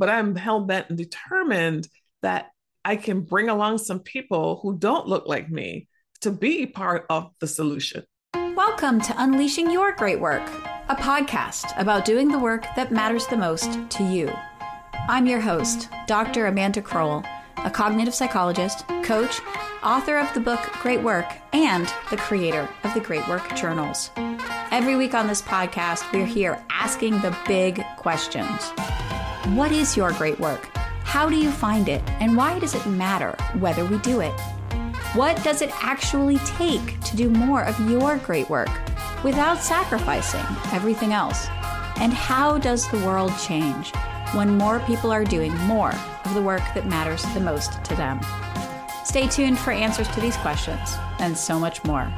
but I'm hell bent and determined that I can bring along some people who don't look like me to be part of the solution. Welcome to Unleashing Your Great Work, a podcast about doing the work that matters the most to you. I'm your host, Dr. Amanda Crowell, a cognitive psychologist, coach, author of the book Great Work, and the creator of the Great Work Journals. Every week on this podcast, we're here asking the big questions What is your great work? How do you find it? And why does it matter whether we do it? What does it actually take to do more of your great work without sacrificing everything else? And how does the world change when more people are doing more of the work that matters the most to them? Stay tuned for answers to these questions and so much more.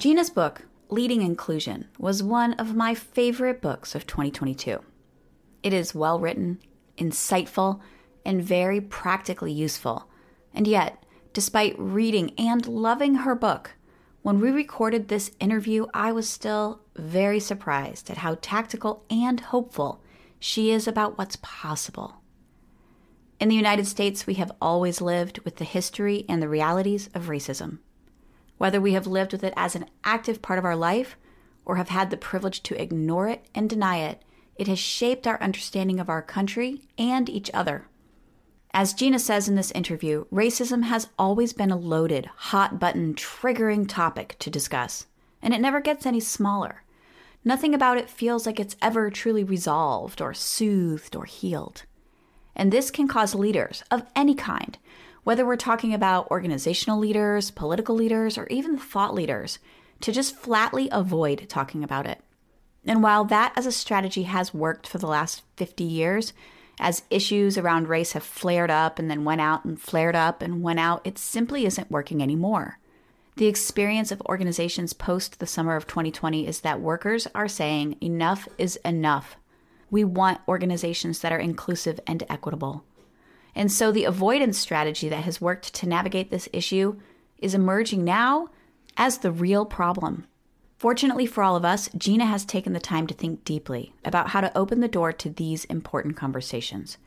Gena's book, Leading Inclusion, was one of my favorite books of 2022. It is well written, insightful, and very practically useful. And yet, despite reading and loving her book. When we recorded this interview, I was still very surprised at how tactical and hopeful she is about what's possible. In the United States, we have always lived with the history and the realities of racism. Whether we have lived with it as an active part of our life or have had the privilege to ignore it and deny it, it has shaped our understanding of our country and each other. As Gena says in this interview, racism has always been a loaded, hot button, triggering topic to discuss, and it never gets any smaller. Nothing about it feels like it's ever truly resolved or soothed or healed. And this can cause leaders of any kind, whether we're talking about organizational leaders, political leaders, or even thought leaders, to just flatly avoid talking about it. And while that as a strategy has worked for the last 50 years, as issues around race have flared up and then went out and flared up and went out, it simply isn't working anymore. The experience of organizations post the summer of 2020 is that workers are saying enough is enough. We want organizations that are inclusive and equitable. And so the avoidance strategy that has worked to navigate this issue is emerging now as the real problem. Fortunately for all of us, Gena has taken the time to think deeply about how to open the door to these important conversations.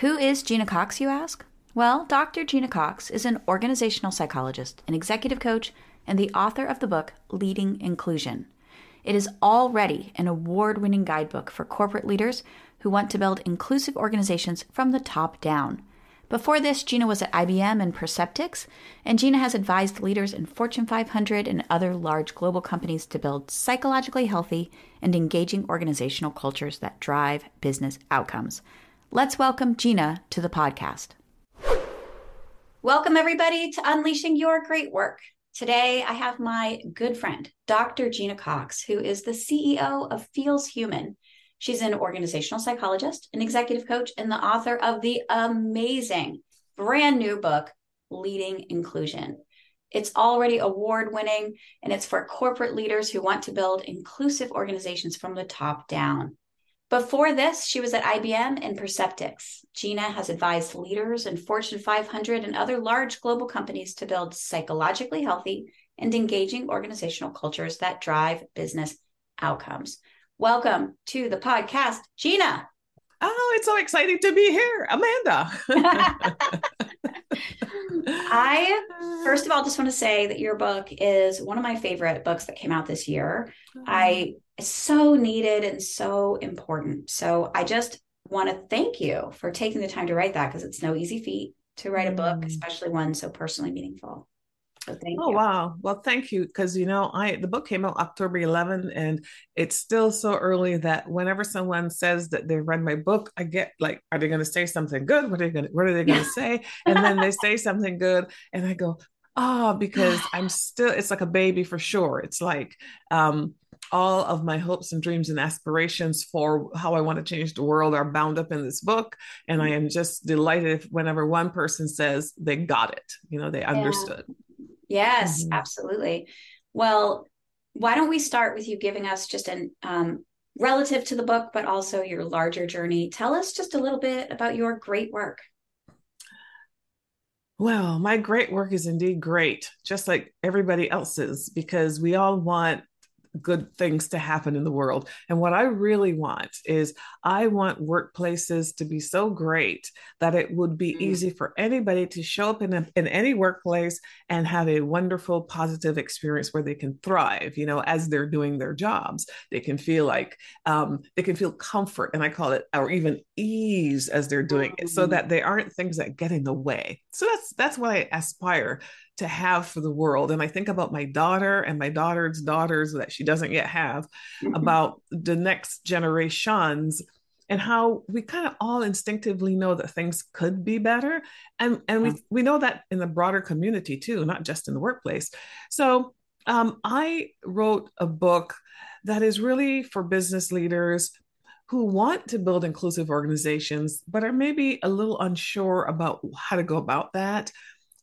Who is Gena Cox, you ask? Well, Dr. Gena Cox is an organizational psychologist, an executive coach, and the author of the book Leading Inclusion. It is already an award winning guidebook for corporate leaders who want to build inclusive organizations from the top down. Before this, Gena was at IBM and Perceptyx, and Gena has advised leaders in Fortune 500 and other large global companies to build psychologically healthy and engaging organizational cultures that drive business outcomes. Let's welcome Gena to the podcast. Welcome, everybody, to Unleashing Your Great Work. Today, I have my good friend, Dr. Gena Cox, who is the CEO of Feels Human. She's an organizational psychologist, an executive coach, and the author of the amazing brand new book, Leading Inclusion. It's already award winning and it's for corporate leaders who want to build inclusive organizations from the top down. Before this, she was at IBM and Perceptyx. Gena has advised leaders in Fortune 500 and other large global companies to build psychologically healthy and engaging organizational cultures that drive business outcomes. Welcome to the podcast, Gena. Oh, it's so exciting to be here, Amanda. I, first of all, just want to say that your book is one of my favorite books that came out this year. I so needed and so important. So I just want to thank you for taking the time to write that because it's no easy feat to write a book, mm. especially one so personally meaningful. So thank oh you. wow! Well, thank you because you know I the book came out October 11, and it's still so early that whenever someone says that they read my book, I get like, are they going to say something good? What are they going? What are they going to say? And then they say something good, and I go, oh, because I'm still. It's like a baby for sure. It's like um, all of my hopes and dreams and aspirations for how I want to change the world are bound up in this book. And I am just delighted whenever one person says they got it, you know, they yeah. understood. Yes, mm-hmm. absolutely. Well, why don't we start with you giving us just an um, relative to the book, but also your larger journey? Tell us just a little bit about your great work. Well, my great work is indeed great, just like everybody else's, because we all want good things to happen in the world. And what I really want is I want workplaces to be so great that it would be mm. easy for anybody to show up in, a, in any workplace and have a wonderful, positive experience where they can thrive, you know, as they're doing their jobs. They can feel like um, they can feel comfort, and I call it, or even ease as they're doing mm-hmm. it, so mm-hmm. that they aren't things that get in the way. So that's that's what I aspire to have for the world. And I think about my daughter and my daughter's daughters that she doesn't yet have, mm-hmm. about the next generations and how we kind of all instinctively know that things could be better. And, and we, we know that in the broader community too, not just in the workplace. So um, I wrote a book that is really for business leaders who want to build inclusive organizations, but are maybe a little unsure about how to go about that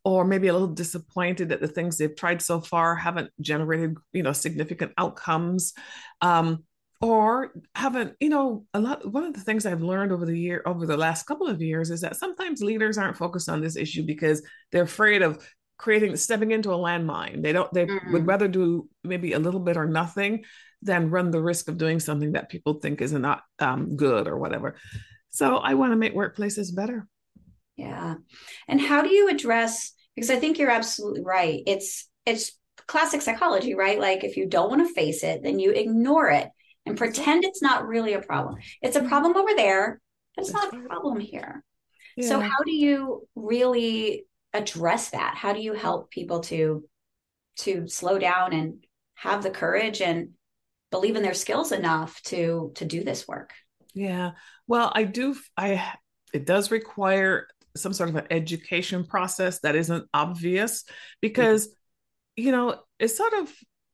or maybe a little disappointed that the things they've tried so far haven't generated you know significant outcomes um, or haven't you know a lot one of the things i've learned over the year over the last couple of years is that sometimes leaders aren't focused on this issue because they're afraid of creating stepping into a landmine. They don't they mm-hmm. would rather do maybe a little bit or nothing than run the risk of doing something that people think is not um, good or whatever. So i want to make workplaces better yeah. And how do you address because I think you're absolutely right. It's it's classic psychology, right? Like if you don't want to face it, then you ignore it and pretend it's not really a problem. It's a mm-hmm. problem over there, but it's not a problem here. Yeah. So how do you really address that? How do you help people to to slow down and have the courage and believe in their skills enough to to do this work? Yeah. Well, I do I it does require some sort of an education process that isn't obvious because mm-hmm. you know it's sort of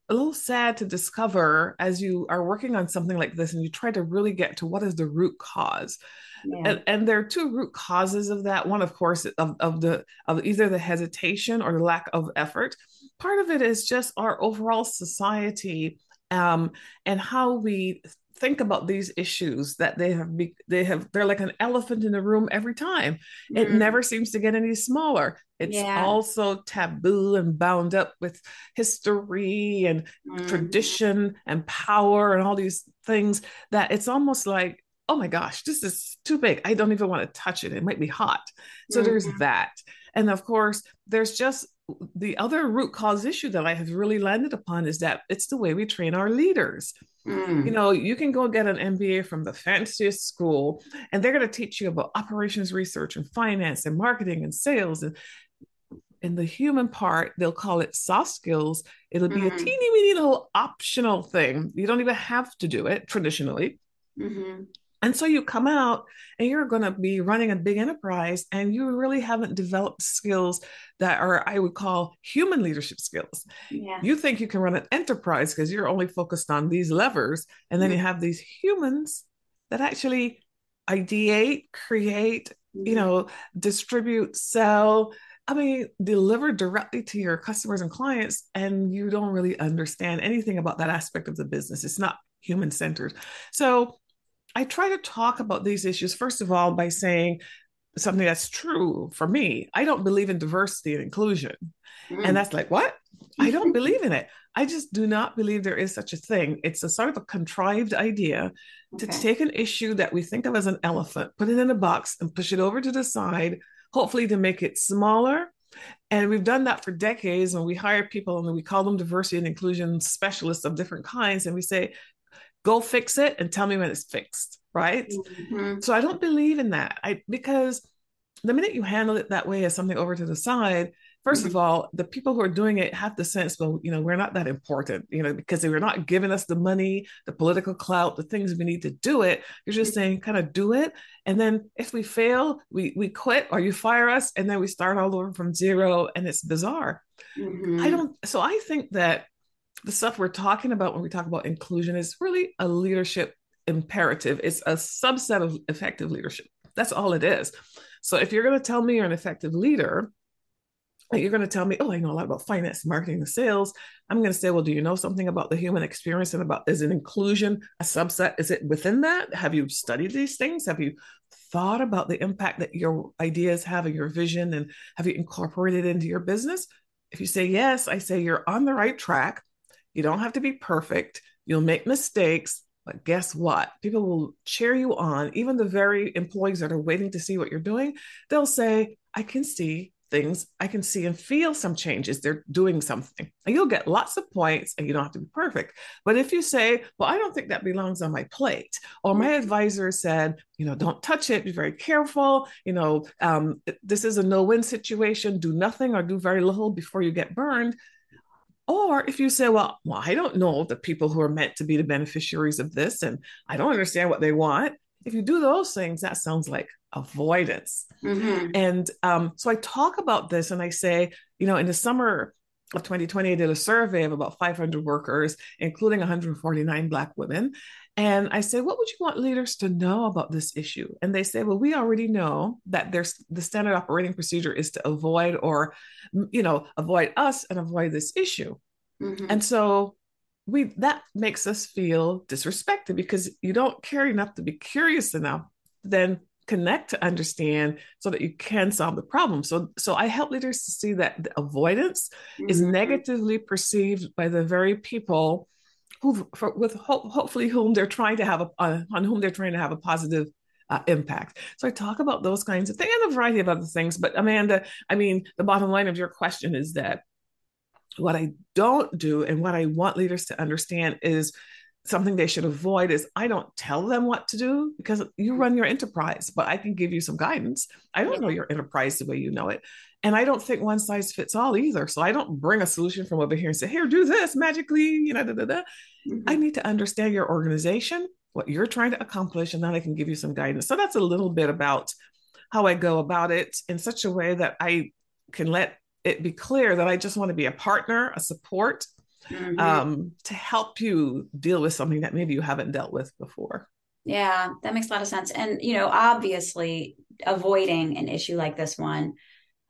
a little sad to discover as you are working on something like this and you try to really get to what is the root cause yeah. and, and, there are two root causes of that one of course of, of the of either the hesitation or the lack of effort part of it is just our overall society um, and how we think about these issues that they have be, they have they're like an elephant in the room every time mm-hmm. it never seems to get any smaller it's yeah. also taboo and bound up with history and mm-hmm. tradition and power and all these things that it's almost like oh my gosh this is too big i don't even want to touch it it might be hot so mm-hmm. there's that and of course there's just the other root cause issue that I have really landed upon is that it's the way we train our leaders. Mm. You know, you can go get an MBA from the fanciest school, and they're going to teach you about operations research and finance and marketing and sales. And in the human part, they'll call it soft skills. It'll be mm. a teeny weeny little optional thing. You don't even have to do it traditionally. Mm-hmm. And so you come out and you're going to be running a big enterprise and you really haven't developed skills that are, I would call human leadership skills. Yeah. You think you can run an enterprise because you're only focused on these levers. And then mm-hmm. you have these humans that actually ideate, create, mm-hmm. you know, distribute, sell. I mean, deliver directly to your customers and clients, and you don't really understand anything about that aspect of the business. It's not human centered. So I try to talk about these issues, first of all, by saying something that's true for me. I don't believe in diversity and inclusion. Mm. And that's like, what? I don't believe in it. I just do not believe there is such a thing. It's a sort of a contrived idea okay. to take an issue that we think of as an elephant, put it in a box, and push it over to the side, hopefully to make it smaller. And we've done that for decades. And we hire people and we call them diversity and inclusion specialists of different kinds. And we say, go fix it and tell me when it's fixed right mm-hmm. so i don't believe in that i because the minute you handle it that way as something over to the side 1st mm-hmm. of all the people who are doing it have the sense well you know we're not that important you know because they were not giving us the money the political clout the things we need to do it you're just mm-hmm. saying kind of do it and then if we fail we we quit or you fire us and then we start all over from zero and it's bizarre mm-hmm. i don't so i think that the stuff we're talking about when we talk about inclusion is really a leadership imperative. It's a subset of effective leadership. That's all it is. So if you're going to tell me you're an effective leader, you're going to tell me, oh, I know a lot about finance, marketing, and sales. I'm going to say, well, do you know something about the human experience and about is it inclusion a subset? Is it within that? Have you studied these things? Have you thought about the impact that your ideas have and your vision, and have you incorporated into your business? If you say yes, I say you're on the right track. You don't have to be perfect. you'll make mistakes, but guess what? People will cheer you on. Even the very employees that are waiting to see what you're doing, they'll say, I can see things, I can see and feel some changes. They're doing something. And you'll get lots of points and you don't have to be perfect. But if you say, Well, I don't think that belongs on my plate, or my advisor said, you know, don't touch it, be very careful, you know, um, this is a no win situation, do nothing or do very little before you get burned. Or if you say, well, well, I don't know the people who are meant to be the beneficiaries of this, and I don't understand what they want. If you do those things, that sounds like avoidance. Mm-hmm. And um, so I talk about this and I say, you know, in the summer of 2020, I did a survey of about 500 workers, including 149 Black women. And I said, what would you want leaders to know about this issue? And they say, well, we already know that there's the standard operating procedure is to avoid or, you know, avoid us and avoid this issue. Mm-hmm. And so we that makes us feel disrespected because you don't care enough to be curious enough, then connect to understand so that you can solve the problem. So so I help leaders to see that the avoidance mm-hmm. is negatively perceived by the very people who for, with ho- hopefully whom they're trying to have a uh, on whom they're trying to have a positive uh, impact. So I talk about those kinds of things and a variety of other things. But Amanda, I mean, the bottom line of your question is that what I don't do and what I want leaders to understand is something they should avoid is I don't tell them what to do because you run your enterprise, but I can give you some guidance. I don't know your enterprise the way you know it. And I don't think one size fits all either. So I don't bring a solution from over here and say, here, do this magically, you know, da, da, da. Mm-hmm. I need to understand your organization, what you're trying to accomplish, and then I can give you some guidance. So that's a little bit about how I go about it in such a way that I can let it be clear that I just want to be a partner, a support, mm-hmm. um, to help you deal with something that maybe you haven't dealt with before. Yeah, that makes a lot of sense. And, you know, obviously, avoiding an issue like this one,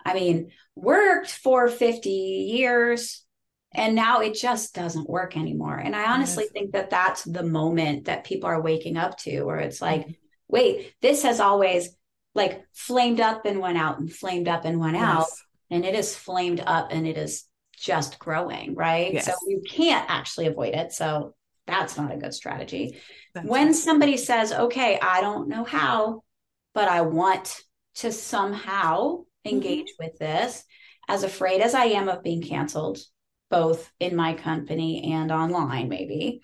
I mean, worked for 50 years and now it just doesn't work anymore. And I honestly yes. think that that's the moment that people are waking up to where it's like, mm-hmm. wait, this has always like flamed up and went out and flamed up and went yes. out. And it is flamed up and it is just growing, right? Yes. So you can't actually avoid it. So that's not a good strategy. That's when somebody says, okay, I don't know how, but I want to somehow engage mm-hmm. with this, as afraid as I am of being canceled, both in my company and online, maybe.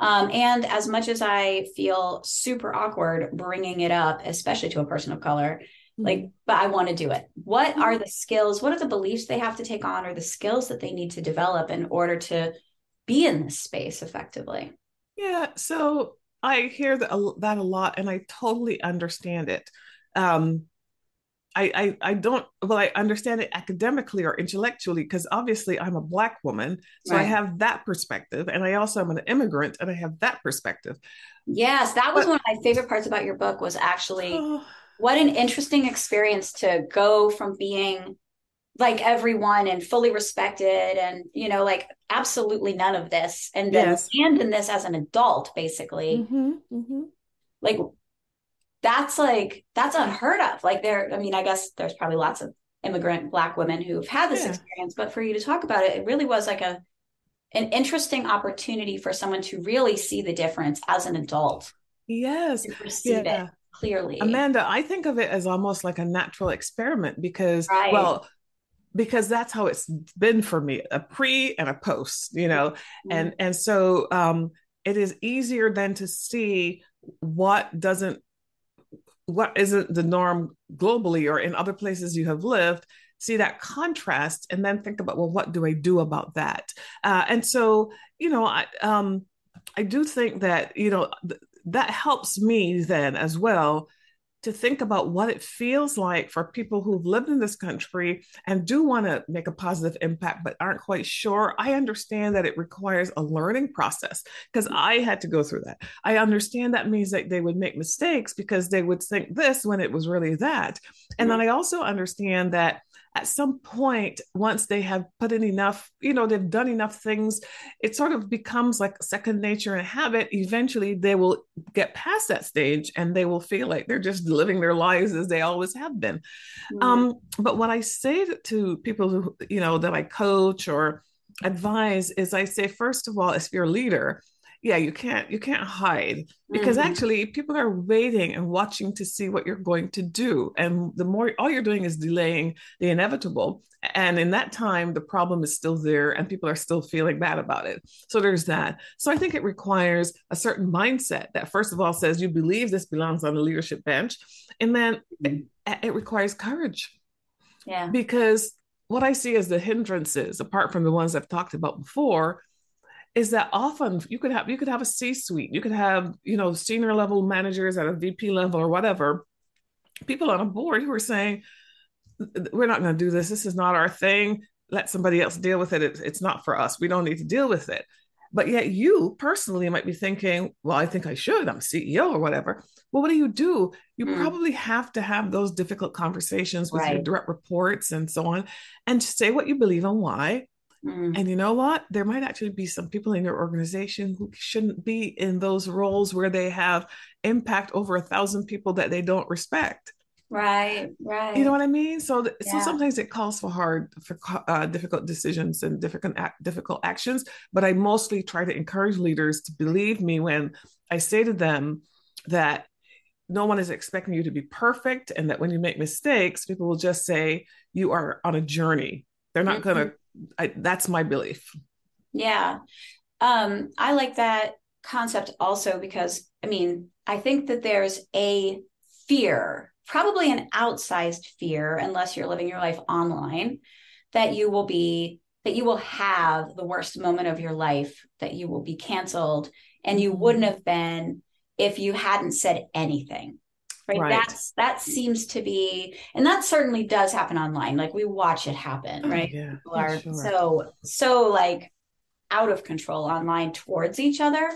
Um, and as much as I feel super awkward bringing it up, especially to a person of color, like mm-hmm. but i want to do it what are mm-hmm. the skills what are the beliefs they have to take on or the skills that they need to develop in order to be in this space effectively yeah so i hear that, that a lot and i totally understand it um I, I, I don't well I understand it academically or intellectually because obviously I'm a black woman so right. I have that perspective and I also am an immigrant and I have that perspective. Yes, that was but, one of my favorite parts about your book was actually oh, what an interesting experience to go from being like everyone and fully respected and you know like absolutely none of this and then yes. stand in this as an adult basically mm-hmm, mm-hmm. like that's like that's unheard of like there i mean i guess there's probably lots of immigrant black women who've had this yeah. experience but for you to talk about it it really was like a an interesting opportunity for someone to really see the difference as an adult yes yeah. It clearly. Amanda, I think of it as almost like a natural experiment because, right. well, because that's how it's been for me a pre and a post you know mm-hmm. and and so um it is easier than to see what doesn't what isn't the norm globally or in other places you have lived see that contrast and then think about well what do i do about that? Uh, and so you know i um i do think that you know th- that helps me then as well to think about what it feels like for people who've lived in this country and do want to make a positive impact but aren't quite sure. I understand that it requires a learning process because mm. I had to go through that. I understand that means that they would make mistakes because they would think this when it was really that. And then I also understand that at some point, once they have put in enough, you know, they've done enough things, it sort of becomes like second nature and habit. Eventually, they will get past that stage and they will feel like they're just living their lives as they always have been. Mm-hmm. Um, but what I say to people who, you know, that I coach or advise is I say, first of all, if you're a leader, yeah you can't you can't hide because mm-hmm. actually people are waiting and watching to see what you're going to do. And the more all you're doing is delaying the inevitable. And in that time the problem is still there and people are still feeling bad about it. So there's that. So i think it requires a certain mindset that first of all says you believe this belongs on the leadership bench. And then mm-hmm. it, it requires courage. Yeah. Because what i see as the hindrances apart from the ones i've talked about before is that often you could have you could have a C-suite, you could have you know senior level managers at a VP level or whatever, people on a board who are saying, "We're not going to do this. This is not our thing. Let somebody else deal with it. it. It's not for us. We don't need to deal with it." But yet you personally might be thinking, "Well, I think I should. I'm CEO or whatever." Well, what do you do? You mm. probably have to have those difficult conversations with right. your direct reports and so on, and say what you believe and why Mm. And you know what? There might actually be some people in your organization who shouldn't be in those roles where they have impact over a thousand people that they don't respect. Right, right. You know what I mean? So, yeah. so sometimes it calls for hard, for uh, difficult decisions and difficult, difficult actions. But I mostly try to encourage leaders to believe me when I say to them that no one is expecting you to be perfect, and that when you make mistakes, people will just say you are on a journey. They're not mm-hmm. going to I, that's my belief. Yeah. Um, I like that concept also because, I mean, I think that there's a fear, probably an outsized fear, unless you're living your life online, that you will be, that you will have the worst moment of your life, that you will be canceled, and you wouldn't have been if you hadn't said anything right? right? That's that seems to be, and that certainly does happen online. Like we watch it happen, oh, right? yeah, People are sure. so so like out of control online towards each other.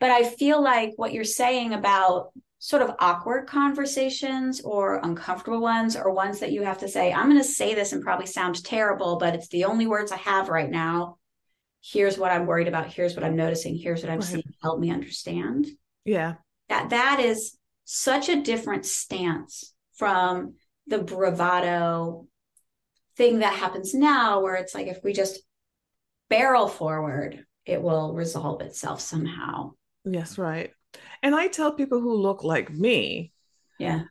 But I feel like what you're saying about sort of awkward conversations or uncomfortable ones or ones that you have to say, I'm going to say this and probably sound terrible, but it's the only words I have right now. Here's what I'm worried about. Here's what I'm noticing. Here's what I'm right. seeing. Help me understand. Yeah. That that is such a different stance from the bravado thing that happens now where it's like if we just barrel forward it will resolve itself somehow yes right and i tell people who look like me yeah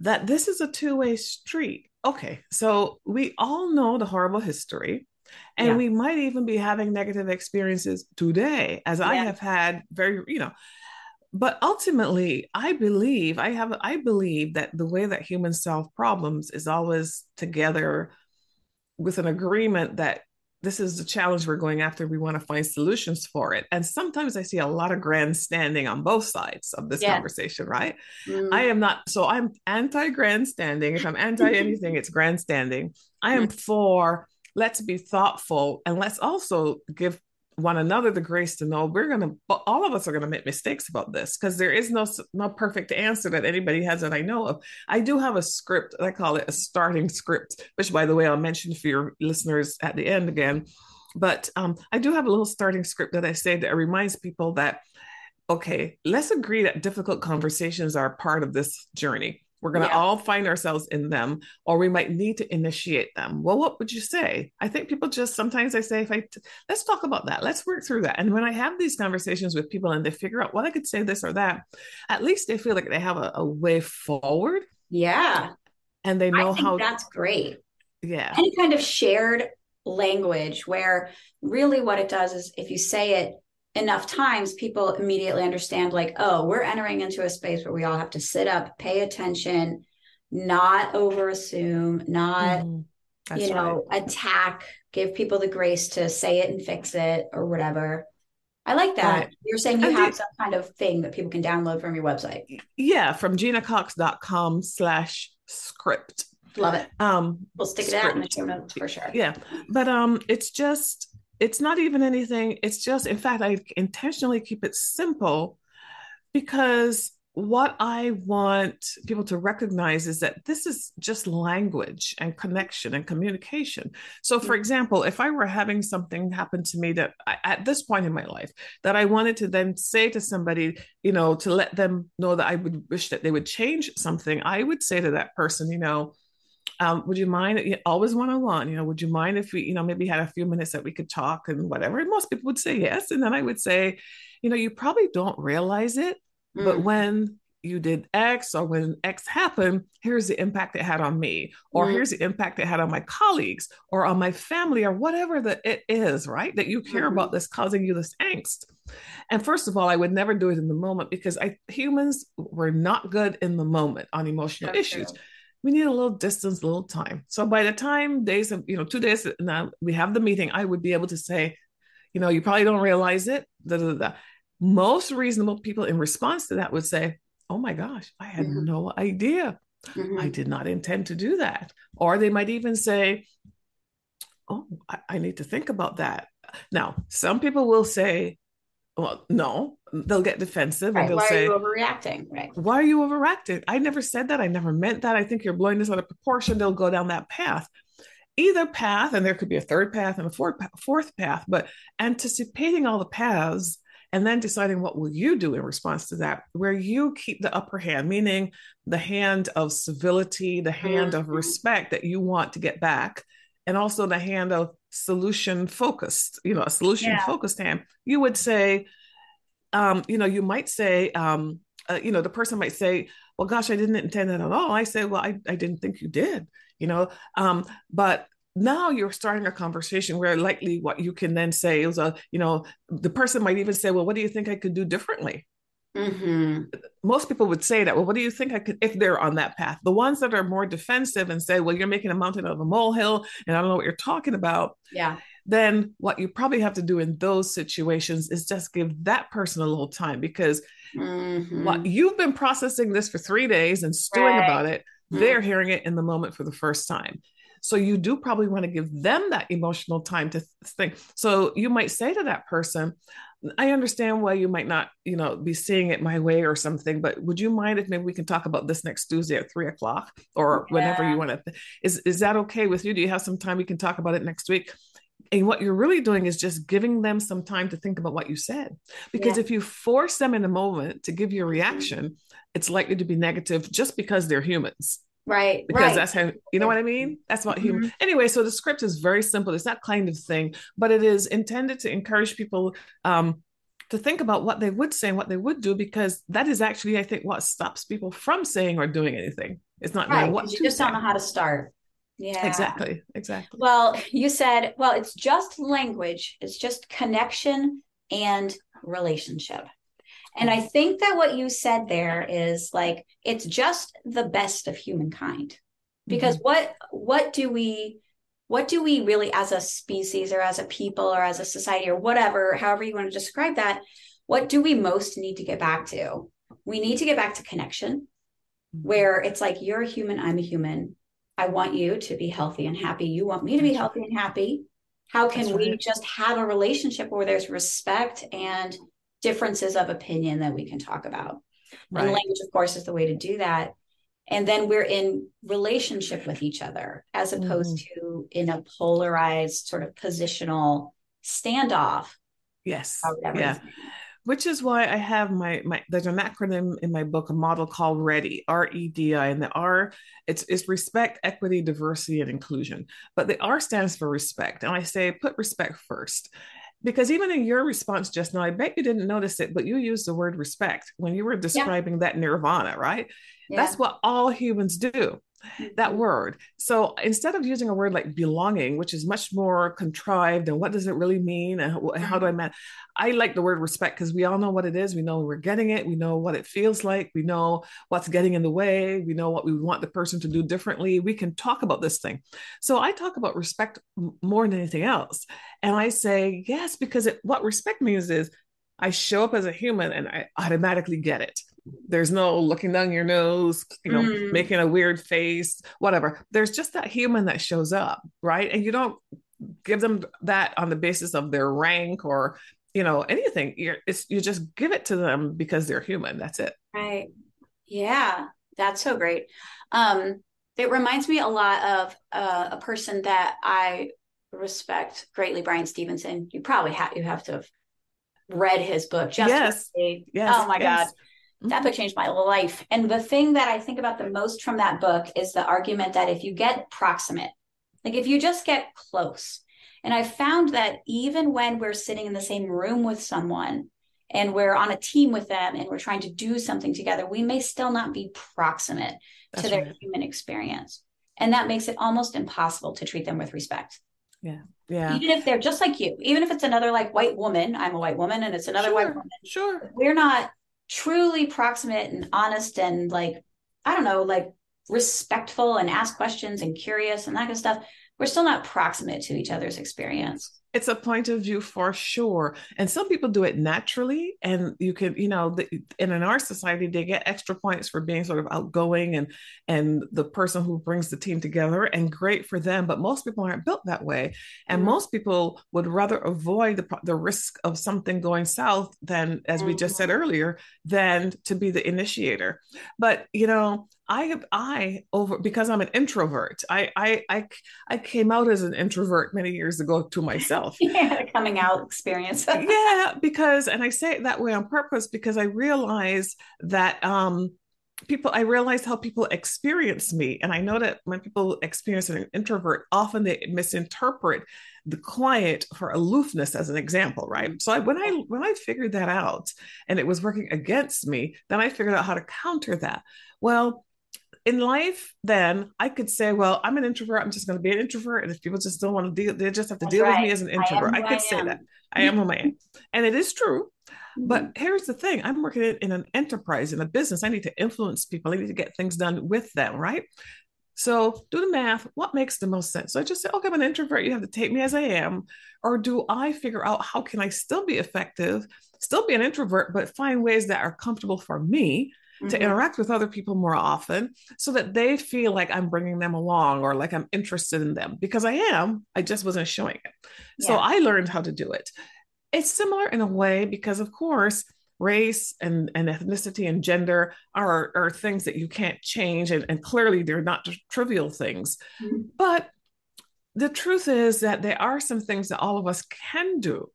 that this is a two-way street okay so we all know the horrible history and yeah. we might even be having negative experiences today as yeah. i have had very you know but ultimately i believe i have i believe that the way that humans solve problems is always together with an agreement that this is the challenge we're going after we want to find solutions for it. And sometimes i see a lot of grandstanding on both sides of this conversation right? Mm. i am not so i'm anti grandstanding if i'm anti anything it's grandstanding. I am mm. for let's be thoughtful and let's also give one another the grace to know we're to all of us are to make mistakes about this because there is no no perfect answer that anybody has that I know of. I do have a script. I call it a starting script, which by the way I'll mention for your listeners at the end again. But um, I do have a little starting script that I say that reminds people that okay, let's agree that difficult conversations are part of this journey. We're going to yeah. all find ourselves in them, or we might need to initiate them. Well, what would you say? I think people just sometimes I say, if I t- let's talk about that, let's work through that. And when I have these conversations with people and they figure out, well, I could say this or that, at least they feel like they have a, a way forward. Yeah. And they know how that's great. Yeah. Any kind of shared language where really what it does is if you say it enough times people immediately understand like oh we're entering into a space where we all have to sit up pay attention not over assume not mm, you know right. attack give people the grace to say it and fix it or whatever. I like that. Right. you're saying you and have some kind of thing that people can download from your website. Yeah from genacox.com slash script. Love it. Um we'll stick it out in the show notes for sure. Yeah but um it's just it's not even anything it's just in fact i intentionally keep it simple because what i want people to recognize is that this is just language and connection and communication. So for example if i were having something happen to me that I, at this point in my life that i wanted to then say to somebody you know to let them know that i would wish that they would change something i would say to that person you know um, would you mind always one-on-one you know would you mind if we you know maybe had a few minutes that we could talk and whatever and most people would say yes and then i would say you know, you probably don't realize it, mm. but when you did X or when X happened, here's the impact it had on me, or mm. here's the impact it had on my colleagues or on my family or whatever that it is, right? That you care mm-hmm. about that's causing you this angst. And first of all, I would never do it in the moment because I humans were not good in the moment on emotional that's issues. True. We need a little distance, a little time. So by the time days of, you know, two days now we have the meeting, I would be able to say, you know, you probably don't realize it. Da, da, da. Most reasonable people in response to that would say, oh my gosh, I had mm-hmm. no idea. Mm-hmm. I did not intend to do that. Or they might even say, oh, I, I need to think about that. Now, some people will say, well, no, they'll get defensive right. and they'll why say, Why are you overreacting? Right. Why are you overreacting? I never said that. I never meant that. I think you're blowing this out of proportion. They'll go down that path. Either path, and there could be a third path and a fourth, fourth path, but anticipating all the paths and then deciding what will you do in response to that where you keep the upper hand meaning the hand of civility the hand mm-hmm. of respect that you want to get back and also the hand of solution focused you know a solution yeah. focused hand you would say um, you know you might say um, uh, you know the person might say well gosh i didn't intend that at all. I say well i, I didn't think you did you know? Um, but now you're starting a conversation where likely what you can then say is a you know the person might even say well what do you think i could do differently? Mm-hmm. most people would say that well what do you think i could if they're on that path? The ones that are more defensive and say well you're making a mountain out of a molehill and i don't know what you're talking about yeah then what you probably have to do in those situations is just give that person a little time because mm-hmm. what you've been processing this for three days and stewing right. about it mm-hmm. they're hearing it in the moment for the first time so you do probably want to give them that emotional time to think. So you might say to that person, I understand why you might not, you know, be seeing it my way or something, but would you mind if maybe we can talk about this next Tuesday at three o'clock or yeah. whenever you want to? Is is that okay with you? Do you have some time we can talk about it next week? And what you're really doing is just giving them some time to think about what you said. Because yeah. if you force them in a moment to give you a reaction, it's likely to be negative just because they're humans. Right. Because right. that's how, you know what I mean? That's what mm-hmm. Anyway, so the script is very simple. It's that kind of thing, but it is intended to encourage people um, to think about what they would say and what they would do, because that is actually, I think, what stops people from saying or doing anything. It's not right, what you just say. don't know how to start. Yeah. Exactly. Exactly. Well, you said, well, it's just language, it's just connection and relationship. And I think that what you said there is like it's just the best of humankind. Because mm-hmm. what what do we what do we really as a species or as a people or as a society or whatever, however you want to describe that, what do we most need to get back to? We need to get back to connection mm-hmm. where it's like you're a human, I'm a human. I want you to be healthy and happy. You want me to be healthy and happy. How can right. we just have a relationship where there's respect and differences of opinion that we can talk about. Right. And language, of course, is the way to do that. And then we're in relationship with each other as opposed mm. to in a polarized sort of positional standoff. Yes. Yeah. Which is why I have my my there's an acronym in my book, a model called REDI, R-E-D-I, and the R it's it's respect, equity, diversity, and inclusion. But the R stands for respect. And I say put respect first because even in your response just now, I bet you didn't notice it, but you used the word respect when you were describing yeah. that nirvana, right? Yeah. That's what all humans do that word. So instead of using a word like belonging, which is much more contrived and what does it really mean and how, do I mm-hmm. man, I like the word respect because we all know what it is. We know we're getting it. We know what it feels like. We know what's getting in the way. We know what we want the person to do differently. We can talk about this thing. So I talk about respect more than anything else, and I say yes because it, what respect means is I show up as a human and I automatically get it. There's no looking down your nose, you know, mm. making a weird face, whatever. There's just that human that shows up, right? And you don't give them that on the basis of their rank or, you know, anything. You're, it's you just give it to them because they're human. That's it. Right. Yeah, that's so great. Um, it reminds me a lot of uh, a person that I respect greatly, Bryan Stevenson. You probably have you have to have read his book. Just yes. yes. Oh my yes. God that book changed my life. And the thing that I think about the most from that book is the argument that if you get proximate, like if you just get close, and I found that even when we're sitting in the same room with someone, and we're on a team with them and we're trying to do something together, we may still not be proximate That's to their right. human experience. And that makes it almost impossible to treat them with respect. Yeah. Yeah. Even if they're just like you, even if it's another like white woman, I'm a white woman and it's another sure, white woman. Sure. We're not truly proximate and honest and like, I don't know, like respectful and ask questions and curious and that kind of stuff. We're still not proximate to each other's experience it's a point of view for sure and some people do it naturally and you can you know the, and in our society they get extra points for being sort of outgoing and and the person who brings the team together and great for them but most people aren't built that way and mm-hmm. most people would rather avoid the, the risk of something going south than as we just said mm-hmm. earlier than to be the initiator but you know I have I over because I'm an introvert. I I I I came out as an introvert many years ago to myself. yeah, coming out experience. yeah, because and I say it that way on purpose because I realize that um people I realize how people experience me. And I know that when people experience an introvert often they misinterpret the quiet for aloofness as an example right? So I, when I when I figured that out and it was working against me then I figured out how to counter that. Well in life, then I could say, well, I'm an introvert. I'm just going to be an introvert. And if people just don't want to deal, they just have to That's deal right. with me as an introvert. I, I could I say that. I am who I am. And it is true. Mm-hmm. But here's the thing I'm working in an enterprise, in a business. I need to influence people, I need to get things done with them, right? So do the math. What makes the most sense? So I just say, okay, I'm an introvert. You have to take me as I am. Or do I figure out how can I still be effective, still be an introvert, but find ways that are comfortable for me mm-hmm. to interact with other people more often so that they feel like I'm bringing them along or like I'm interested in them because I am. I just wasn't showing it. Yeah. So I learned how to do it. It's similar in a way because, of course, race and, and ethnicity and gender are, are things that you can't change. And, and clearly, they're not trivial things. Mm-hmm. But the truth is that there are some things that all of us can do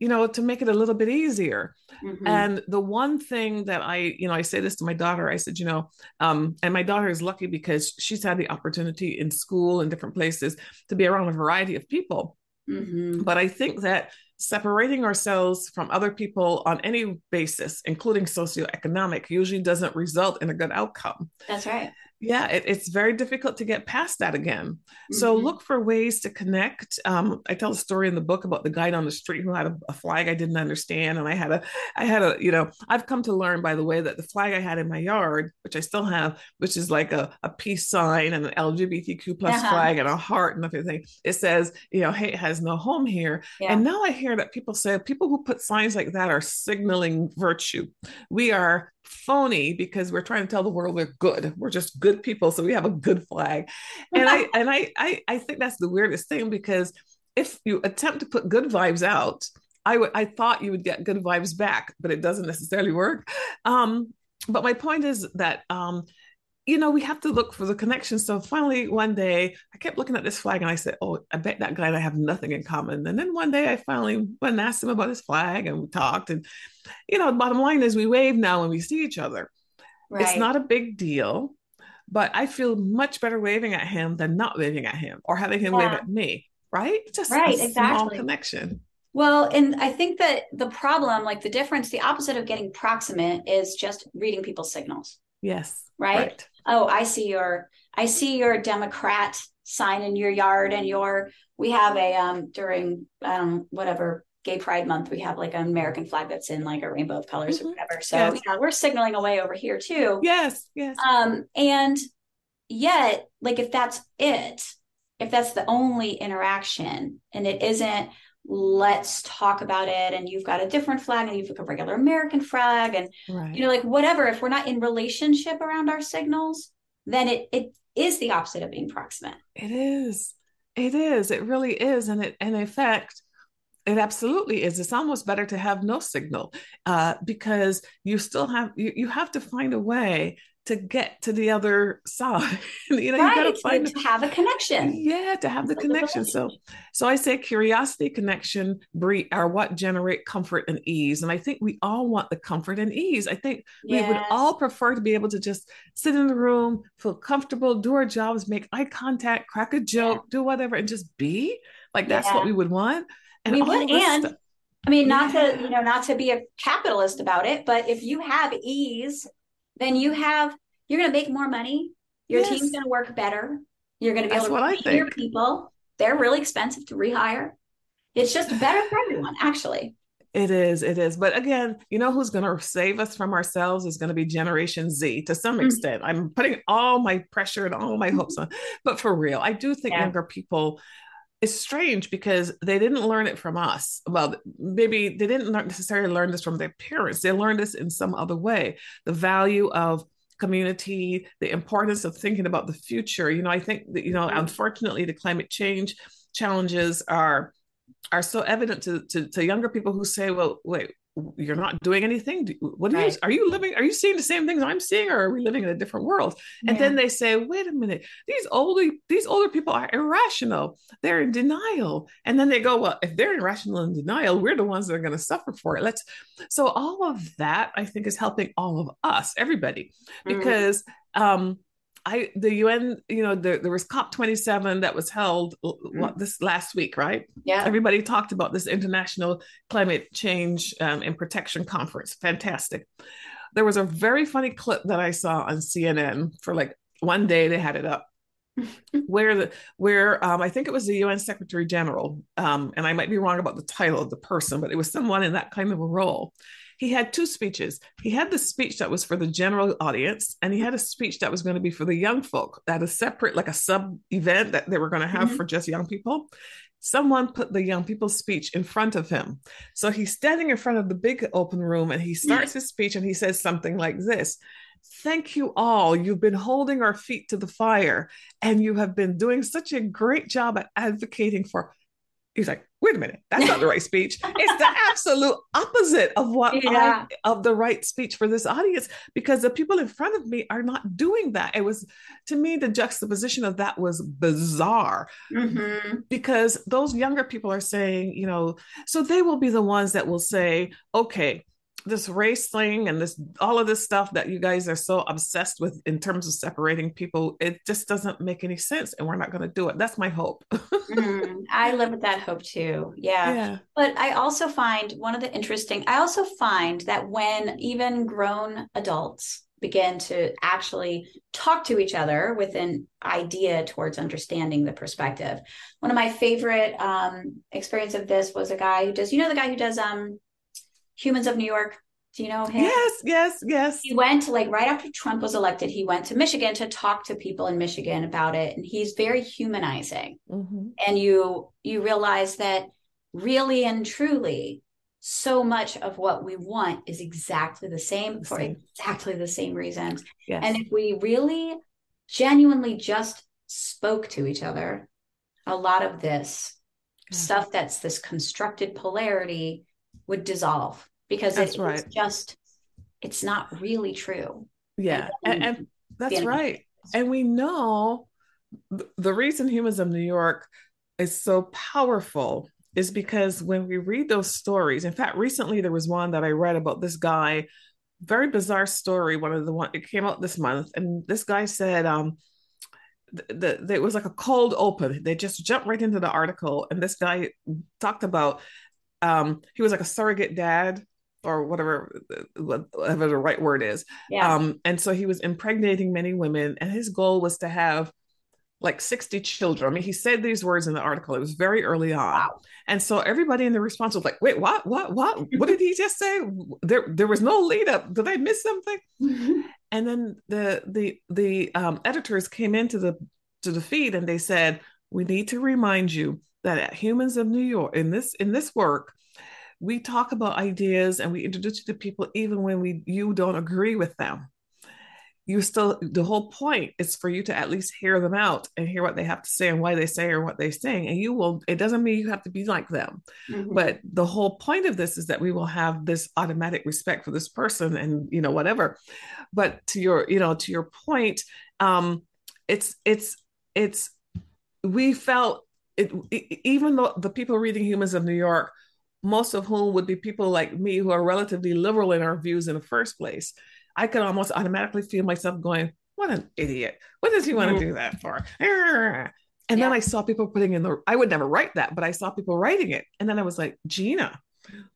you know, to make it a little bit easier. Mm-hmm. And the one thing that I, you know, I say this to my daughter, I said, you know, um, and my daughter is lucky because she's had the opportunity in school and different places to be around a variety of people. Mm-hmm. But I think that separating ourselves from other people on any basis, including socioeconomic, usually doesn't result in a good outcome. That's right yeah it, it's very difficult to get past that again mm-hmm. so look for ways to connect um, i tell a story in the book about the guy down the street who had a, a, flag i didn't understand and i had a i had a you know i've come to learn by the way that the flag i had in my yard which i still have which is like a, a peace sign and an lgbtq plus uh-huh. flag and a heart and everything it says you know hate has no home here yeah. and now i hear that people say people who put signs like that are signaling virtue we are phony because we're trying to tell the world we're good. We're just good people, so we have a good flag. And I and I, I I think that's the weirdest thing because if you attempt to put good vibes out, I would I thought you would get good vibes back, but it doesn't necessarily work. Um, but my point is that um, you know, we have to look for the connection. So finally, one day, I kept looking at this flag and I said, Oh, I bet that guy and I have nothing in common. And then one day I finally went and asked him about his flag and we talked. And, you know, the bottom line is we wave now when we see each other. Right. It's not a big deal, but I feel much better waving at him than not waving at him or having him yeah. wave at me. Right. Just right, a exactly. small connection. Well, and I think that the problem, like the difference, the opposite of getting proximate is just reading people's signals. Yes. Right? right? Oh, I see your I see your Democrat sign in your yard and your we have a um during um whatever gay pride month we have like an american flag that's in like a rainbow of colors mm-hmm. or whatever. So yes. yeah, we're signaling away over here too. Yes yes. Um and yet like if that's it if that's the only interaction and it isn't let's talk about it and you've got a different flag and you've got a regular american flag and right. you know like whatever if we're not in relationship around our signals then it it is the opposite of being proximate. It is. It is. It really is. And it in effect it absolutely is it's almost better to have no signal uh, because you still have you, you have to find a way to get to the other side. you know, right. you got to find to have a connection. Yeah, to have the connection. So, so I say curiosity, connection, breed are what generate comfort and ease. And I think we all want the comfort and ease. I think yes. we would all prefer to be able to just sit in the room, feel comfortable, do our jobs, make eye contact, crack a joke, yeah. do whatever, and just be. Like that's yeah. what we would want. And we would, and I mean, not yeah. to, you know, not to be a capitalist about it, but if you have ease, then you have, you're going to make more money. Your yes. team's going to work better. You're going to be That's able to your people. They're really expensive to rehire. It's just better for everyone, actually. It is, it is. But again, you know who's going to save us from ourselves is going to be Generation Z to some mm-hmm. extent. I'm putting all my pressure and all my hopes on, but for real, I do think yeah. younger people it's strange because they didn't learn it from us. Well, maybe they didn't necessarily learn this from their parents. They learned this in some other way. The value of community, the importance of thinking about the future. You know, I think that, you know, mm-hmm. unfortunately, the climate change challenges are are so evident to, to, to younger people who say, well, wait, you're not doing anything. What are right. you, are you living? Are you seeing the same things I'm seeing, or are we living in a different world? And yeah. then they say, wait a minute, these older these older people are irrational. They're in denial. And then they go, well, if they're irrational and denial, we're the ones that are going to suffer for it. Let's. So all of that, I think, is helping all of us, everybody, mm-hmm. because mm-hmm. um, I the UN, you know, there, there was COP 27 that was held mm-hmm. what this last week, right? Yeah. Everybody talked about this international climate change um, and protection conference. Fantastic. There was a very funny clip that I saw on CNN for like one day they had it up where the where um, I think it was the UN Secretary General, um, and I might be wrong about the title of the person, but it was someone in that kind of a role he had two speeches. He had the speech that was for the general audience, and he had a speech that was going to be for the young folk, that a separate, like a sub event that they were going to have mm-hmm. for just young people. Someone put the young people's speech in front of him. So he's standing in front of the big open room and he starts his speech and he says something like this Thank you all. You've been holding our feet to the fire and you have been doing such a great job at advocating for he's like, wait a minute, that's not the right speech. It's the absolute opposite of what yeah. I, of the right speech for this audience because the people in front of me are not doing that. It was to me the juxtaposition of that was bizarre mm-hmm. because those younger people are saying, you know, so they will be the ones that will say, okay, this race thing and this all of this stuff that you guys are so obsessed with in terms of separating people it just doesn't make any sense and we're not going to do it. That's my hope. Mm, i live with that hope too. Yeah. yeah. But i also find one of the interesting i also find that when even grown adults begin to actually talk to each other with an idea towards understanding the perspective. One of my favorite um experience of this was a guy who does you know the guy who does um Humans of New York. Do you know him? Yes, yes, yes. He went to like right after Trump was elected, he went to Michigan to talk to people in Michigan about it. And he's very humanizing. Mm-hmm. And you you realize that really and truly, so much of what we want is exactly the same the for same. exactly the same reasons. Yes. And if we really genuinely just spoke to each other, a lot of this yeah. stuff that's this constructed polarity would dissolve because that's it, right. it's just it's not really true. Yeah, and, and, and that's right. And we know the reason Humans of New York is so powerful is because when we read those stories, in fact, recently there was one that I read about this guy, very bizarre story. One of the one it came out this month, and this guy said, um, the, the it was like a cold open. They just jumped right into the article, and this guy talked about um, he was like a surrogate dad or whatever whatever the right word is. Yeah. Um, and so he was impregnating many women, and his goal was to have like 60 children. I mean, he said these words in the article. It was very early on. Wow. And so everybody in the response was like, wait, what, what, what? what did he just say? There, there was no lead up. Did I miss something? and then the the the um, editors came into the to the feed and they said, we need to remind you that Humans of New York, in this in this work, we talk about ideas and we introduce you to people even when we you don't agree with them. You still the whole point is for you to at least hear them out and hear what they have to say and why they say or what they're saying. And you will it doesn't mean you have to be like them. Mm-hmm. but the whole point of this is that we will have this automatic respect for this person and you know whatever. But to your you know to your point um it's it's it's we felt it, even though the people reading humans of new york most of whom would be people like me who are relatively liberal in our views in the first place, I could almost automatically feel myself going, What an idiot. What does he want to mm-hmm. do that for? And yeah. then I saw people putting in the, I would never write that, but I saw people writing it. And then I was like, Gena,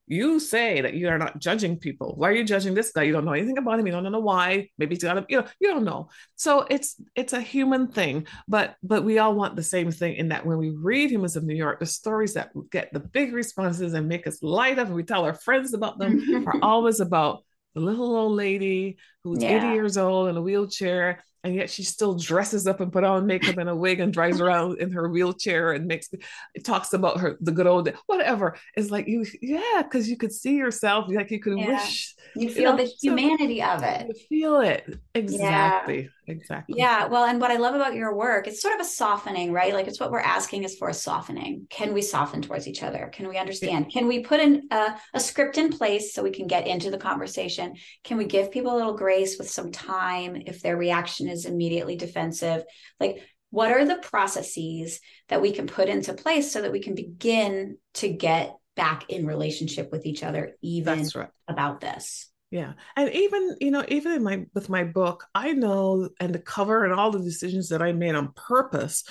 you say that you are not judging people. Why are you judging this guy? You don't know anything about him. You don't know why. Maybe he's got a, you know, you don't know. So it's it's a human thing, but but we all want the same thing in that when we read Humans of New York, the stories that get the big responses and make us light up and we tell our friends about them are always about the little old lady who's yeah. 80 years old in a wheelchair and yet she still dresses up and put on makeup and a wig and drives around in her wheelchair and makes it talks about her the good old whatever it's like you yeah because you could see yourself like you could yeah. wish you feel the humanity of it. You feel it. Exactly. Yeah. exactly. Yeah. Well and what i love about your work it's sort of a softening right? Like it's what we're asking is for a softening. Can we soften towards each other? Can we understand? Can we put in a, a script in place so we can get into the conversation? Can we give people a little grace with some time if their reaction is immediately defensive? Like what are the processes that we can put into place so that we can begin to get back in relationship with each other even right. about this yeah and even you know even in my with my book i know and the cover and all the decisions that i made on purpose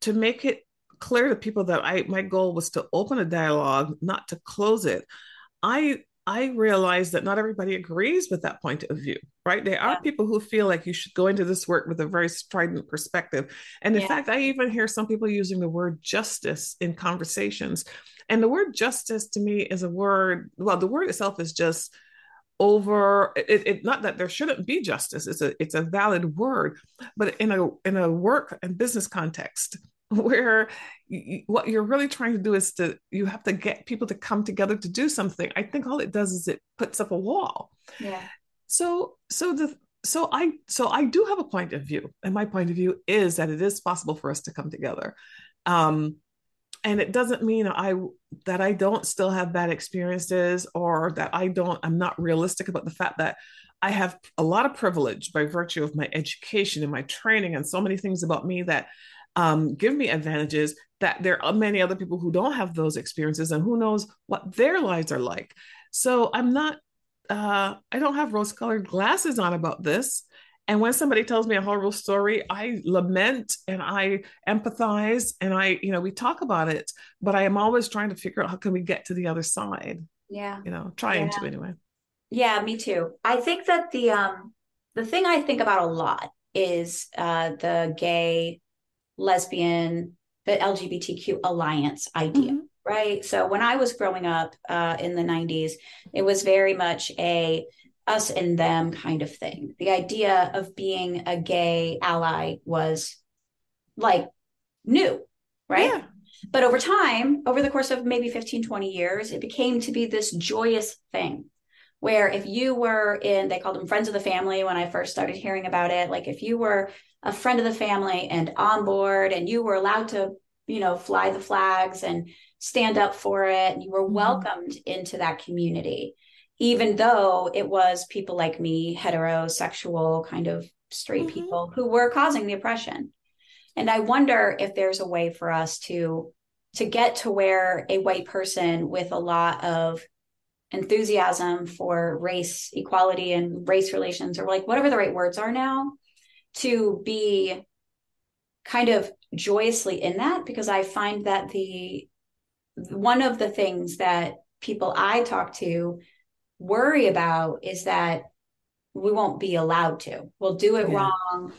to make it clear to people that i my goal was to open a dialogue not to close it i I realize that not everybody agrees with that point of view, right? There are yeah. people who feel like you should go into this work with a very strident perspective. And in yeah. fact, I even hear some people using the word justice in conversations. And the word justice to me is a word, well, the word itself is just over it, it, not that there shouldn't be justice it's a it's a valid word but in a in a work and business context where you, what you're really trying to do is to you have to get people to come together to do something i think all it does is it puts up a wall. Yeah. So so the so i so i do have a point of view and my point of view is that it is possible for us to come together. Um and it doesn't mean i that i don't still have bad experiences or that i don't i'm not realistic about the fact that i have a lot of privilege by virtue of my education and my training and so many things about me that um, give me advantages that there are many other people who don't have those experiences and who knows what their lives are like. So i'm not uh, i don't have rose colored glasses on about this and when somebody tells me a horrible story i lament and i empathize and i you know we talk about it but i am always trying to figure out how can we get to the other side yeah you know trying yeah. to anyway yeah me too i think that the um the thing i think about a lot is uh the gay lesbian, the LGBTQ alliance idea. Mm-hmm. Right. So when I was growing up uh, in the 90s, it was very much a us and them kind of thing. The idea of being a gay ally was like new, right? Yeah. But over time, over the course of maybe 15, 20 years, it became to be this joyous thing where if you were in, they called them friends of the family when I first started hearing about it. Like if you were a friend of the family and on board and you were allowed to you know fly the flags and stand up for it and you were mm-hmm. welcomed into that community even though it was people like me heterosexual kind of straight mm-hmm. people who were causing the oppression and i wonder if there's a way for us to to get to where a white person with a lot of enthusiasm for race equality and race relations or like whatever the right words are now to be kind of joyously in that because I find that the one of the things that people I talk to worry about is that we won't be allowed to. We'll do it yeah. wrong.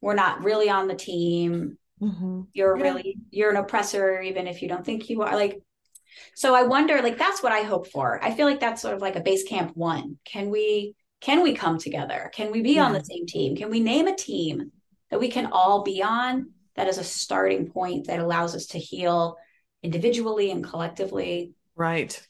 We're not really on the team. Mm-hmm. You're yeah. really you're an oppressor even if you don't think you are like so I wonder like that's what I hope for. I feel like that's sort of like a base camp one. Can we can we come together? Can we be yeah. on the same team? Can we name a team that we can all be on that is a starting point that allows us to heal individually and collectively? Right.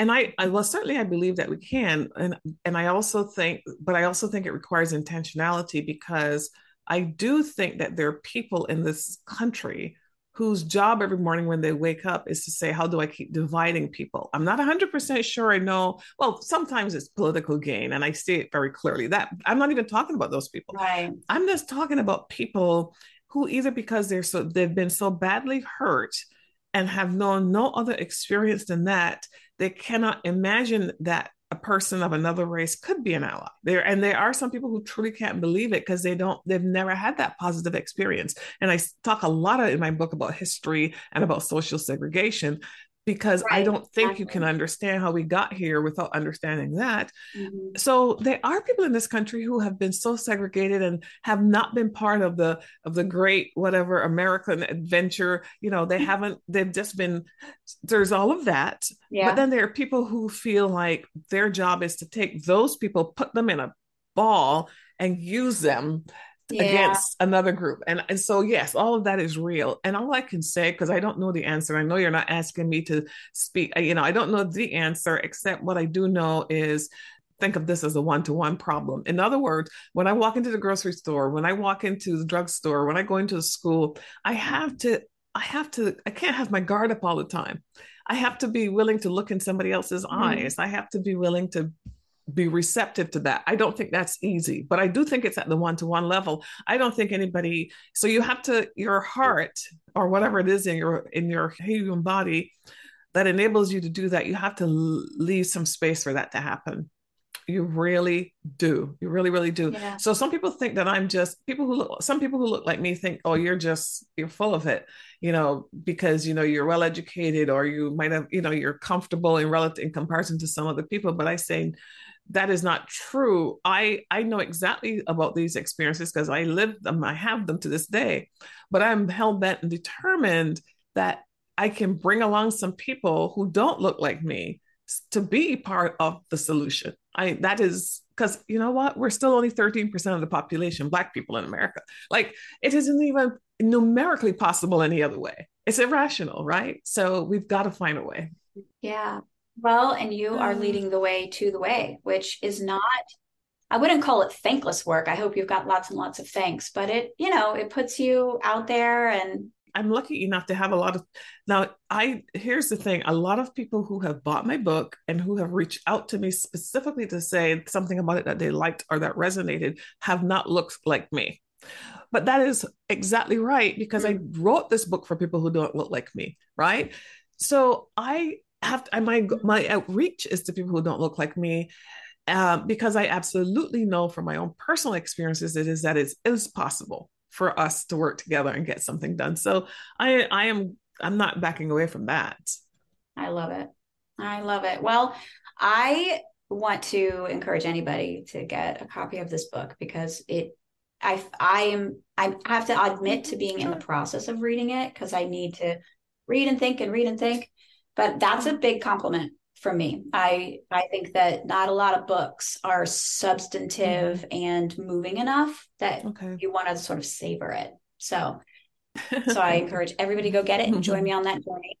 And I, I well certainly I believe that we can and and I also think but I also think it requires intentionality because I do think that there are people in this country whose job every morning when they wake up is to say, How do I keep dividing people? I'm not 100% sure I know. Well, sometimes it's political gain, and I see it very clearly. That I'm not even talking about those people. Right. I'm just talking about people who either because they're so they've been so badly hurt and have known no other experience than that, they cannot imagine that a person of another race could be an ally. There and there are some people who truly can't believe it because they don't they've never had that positive experience. And i talk a lot in my book about history and about social segregation because right. I don't think exactly. you can understand how we got here without understanding that. Mm-hmm. So there are people in this country who have been so segregated and have not been part of the of the great whatever American adventure. You know, they haven't. They've just been. There's all of that. Yeah. But then there are people who feel like their job is to take those people, put them in a ball, and use them yeah. against another group. And, and so, yes, all of that is real. And all I can say, because I don't know the answer, I know you're not asking me to speak, you know, I don't know the answer, except what I do know is think of this as a one-to-one problem. In other words, when I walk into the grocery store, when I walk into the drugstore, when I go into the school, I have to, I have to, I can't have my guard up all the time. I have to be willing to look in somebody else's mm-hmm. eyes. I have to be willing to be receptive to that. I don't think that's easy, but I do think it's at the one to one level. I don't think anybody, so you have to, your heart or whatever it is in your, in your human body that enables you to do that, you have to leave some space for that to happen. You really do. You really, really do. Yeah. So some people think that I'm just people who look, some people who look like me think, oh, you're just, you're full of it, you know, because, you know, you're well educated or you might have, you know, you're comfortable in relative in comparison to some other people. But I say, that is not true. I I know exactly about these experiences because I live them, I have them to this day. But I'm hell bent and determined that I can bring along some people who don't look like me to be part of the solution. I that is because you know what? We're still only 13% of the population, black people in America. Like it isn't even numerically possible any other way. It's irrational, right? So we've got to find a way. Yeah. Well, and you are mm. leading the way to the way, which is not, I wouldn't call it thankless work. I hope you've got lots and lots of thanks, but it, you know, it puts you out there and I'm lucky enough to have a lot of now I here's the thing a lot of people who have bought my book and who have reached out to me specifically to say something about it that they liked or that resonated have not looked like me. But that is exactly right because mm. I wrote this book for people who don't look like me, right? So I have to, my my outreach is to people who don't look like me uh, because I absolutely know from my own personal experiences it is that it is possible for us to work together and get something done. So I I am I'm not backing away from that. I love it. I love it. Well, I want to encourage anybody to get a copy of this book because it I I am I have to admit to being in the process of reading it because I need to read and think and read and think but that's a big compliment from me. I I think that not a lot of books are substantive mm-hmm. and moving enough that okay. you want to sort of savor it. So so I encourage everybody to go get it and join me on that journey.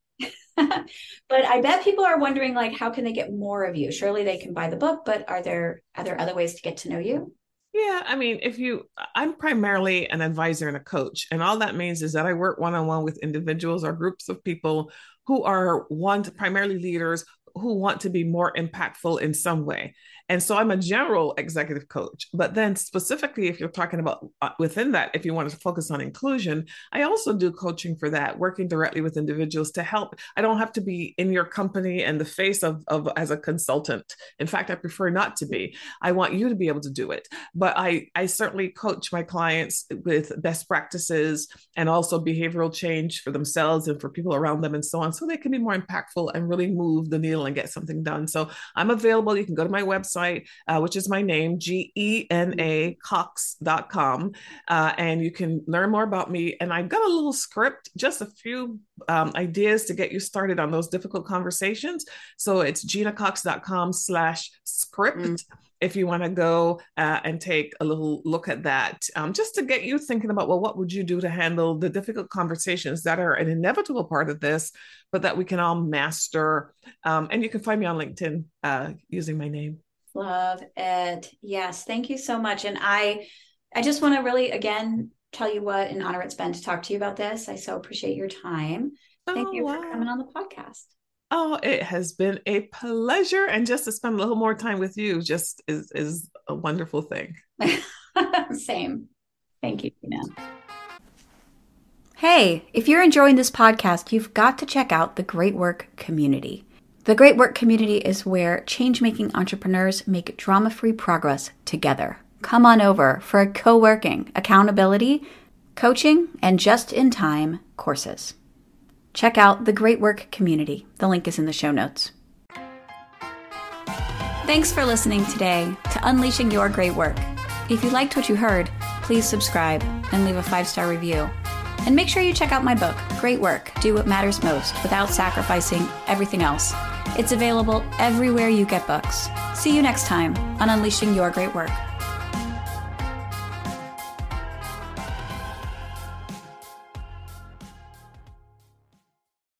but I bet people are wondering like how can they get more of you? Surely they can buy the book, but are there are there other ways to get to know you? Yeah, I mean, if you, I'm primarily an advisor and a coach. And all that means is that I work one on one with individuals or groups of people who are one, primarily leaders who want to be more impactful in some way. And so I'm a general executive coach. But then, specifically, if you're talking about uh, within that, if you want to focus on inclusion, I also do coaching for that, working directly with individuals to help. I don't have to be in your company and the face of, of as a consultant. In fact, I prefer not to be. I want you to be able to do it. But I, I certainly coach my clients with best practices and also behavioral change for themselves and for people around them and so on, so they can be more impactful and really move the needle and get something done. So I'm available. You can go to my website website, uh, which is my name, G E N A Cox.com. Uh, and you can learn more about me. And I've got a little script, just a few um, ideas to get you started on those difficult conversations. So it's genacox.com slash script. Mm if you want to go uh, and take a little look at that, um, just to get you thinking about, well, what would you do to handle the difficult conversations that are an inevitable part of this, but that we can all master? Um, and you can find me on LinkedIn uh, using my name. Love it. Yes. Thank you so much. And I I just want to really again tell you what an honor it's been to talk to you about this. I so appreciate your time. Thank oh, you wow. for coming on the podcast. Oh, it has been a pleasure. And just to spend a little more time with you just is is a wonderful thing. Same. Thank you, Tina. Hey, if you're enjoying this podcast, you've got to check out the Great Work community. The Great Work community is where change making entrepreneurs make drama free progress together. Come on over for co working, accountability, coaching, and just in time courses. check out the Great Work Community. The link is in the show notes. Thanks for listening today to Unleashing Your Great Work. If you liked what you heard, please subscribe and leave a five star review. And make sure you check out my book, Great Work Do What Matters Most Without Sacrificing Everything Else. It's available everywhere you get books. See you next time on Unleashing Your Great Work.